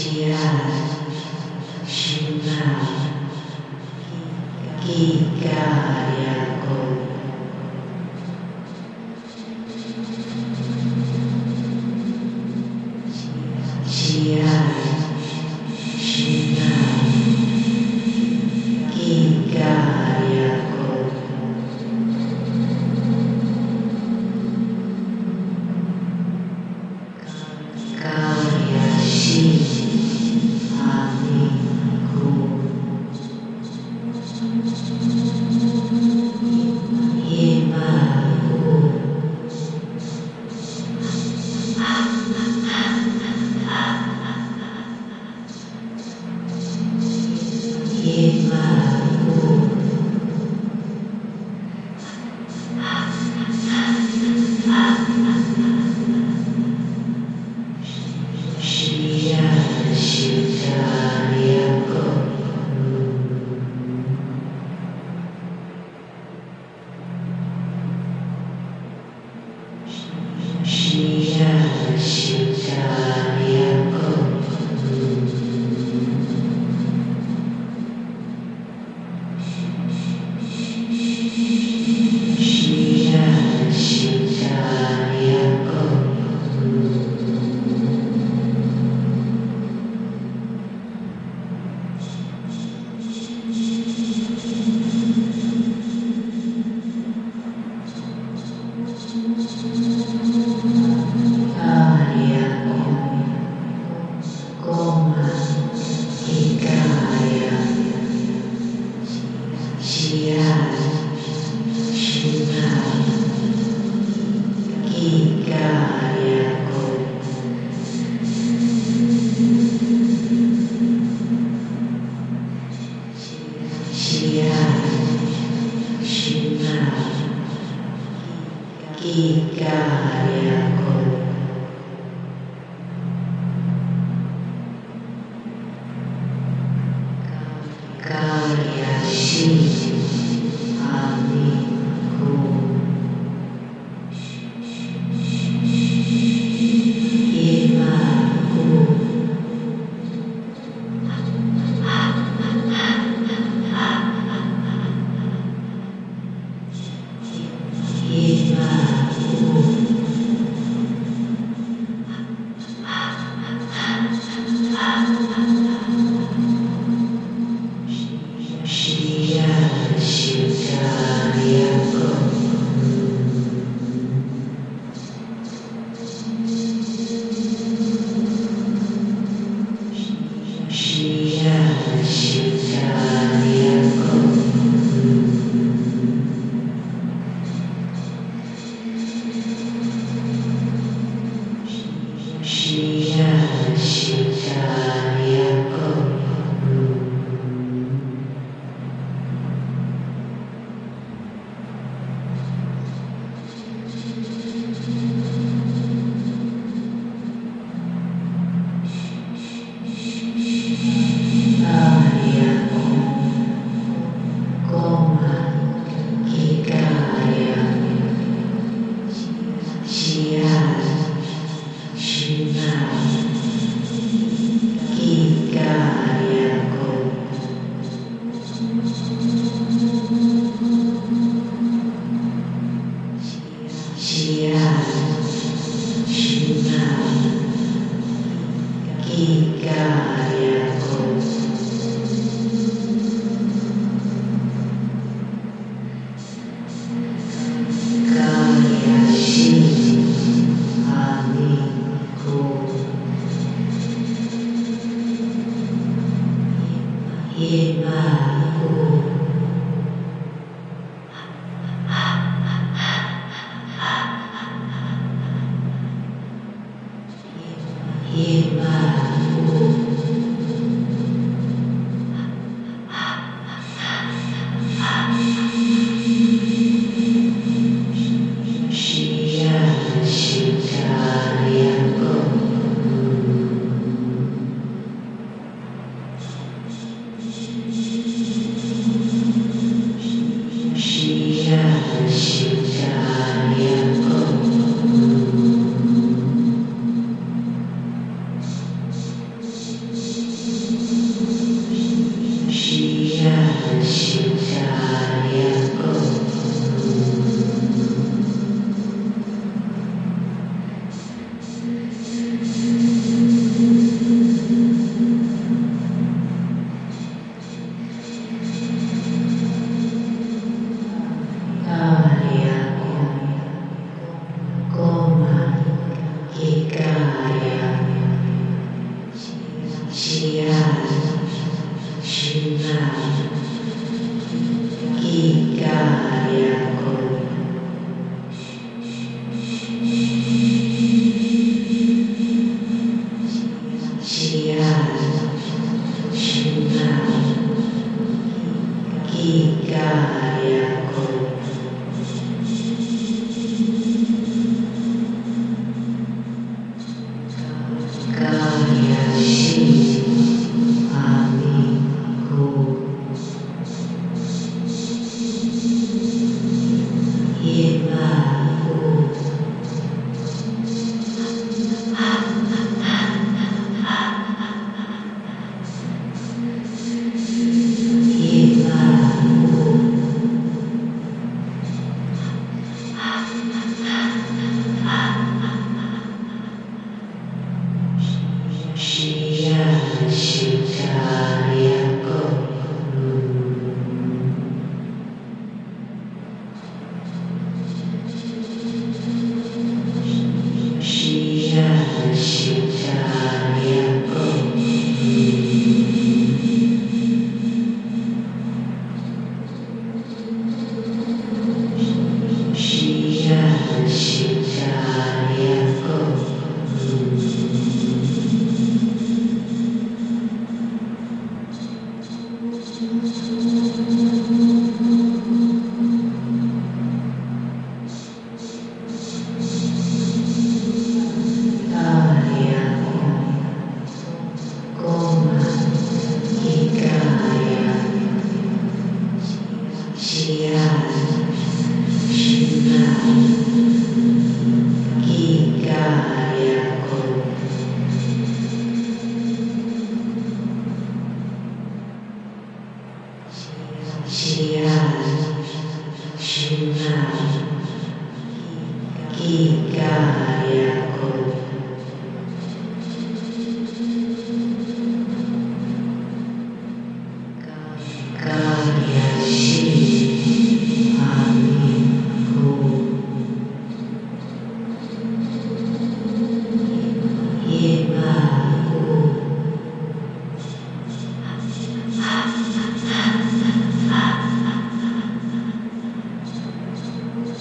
Shiva, Shiva, Gigarya Govinda.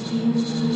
changed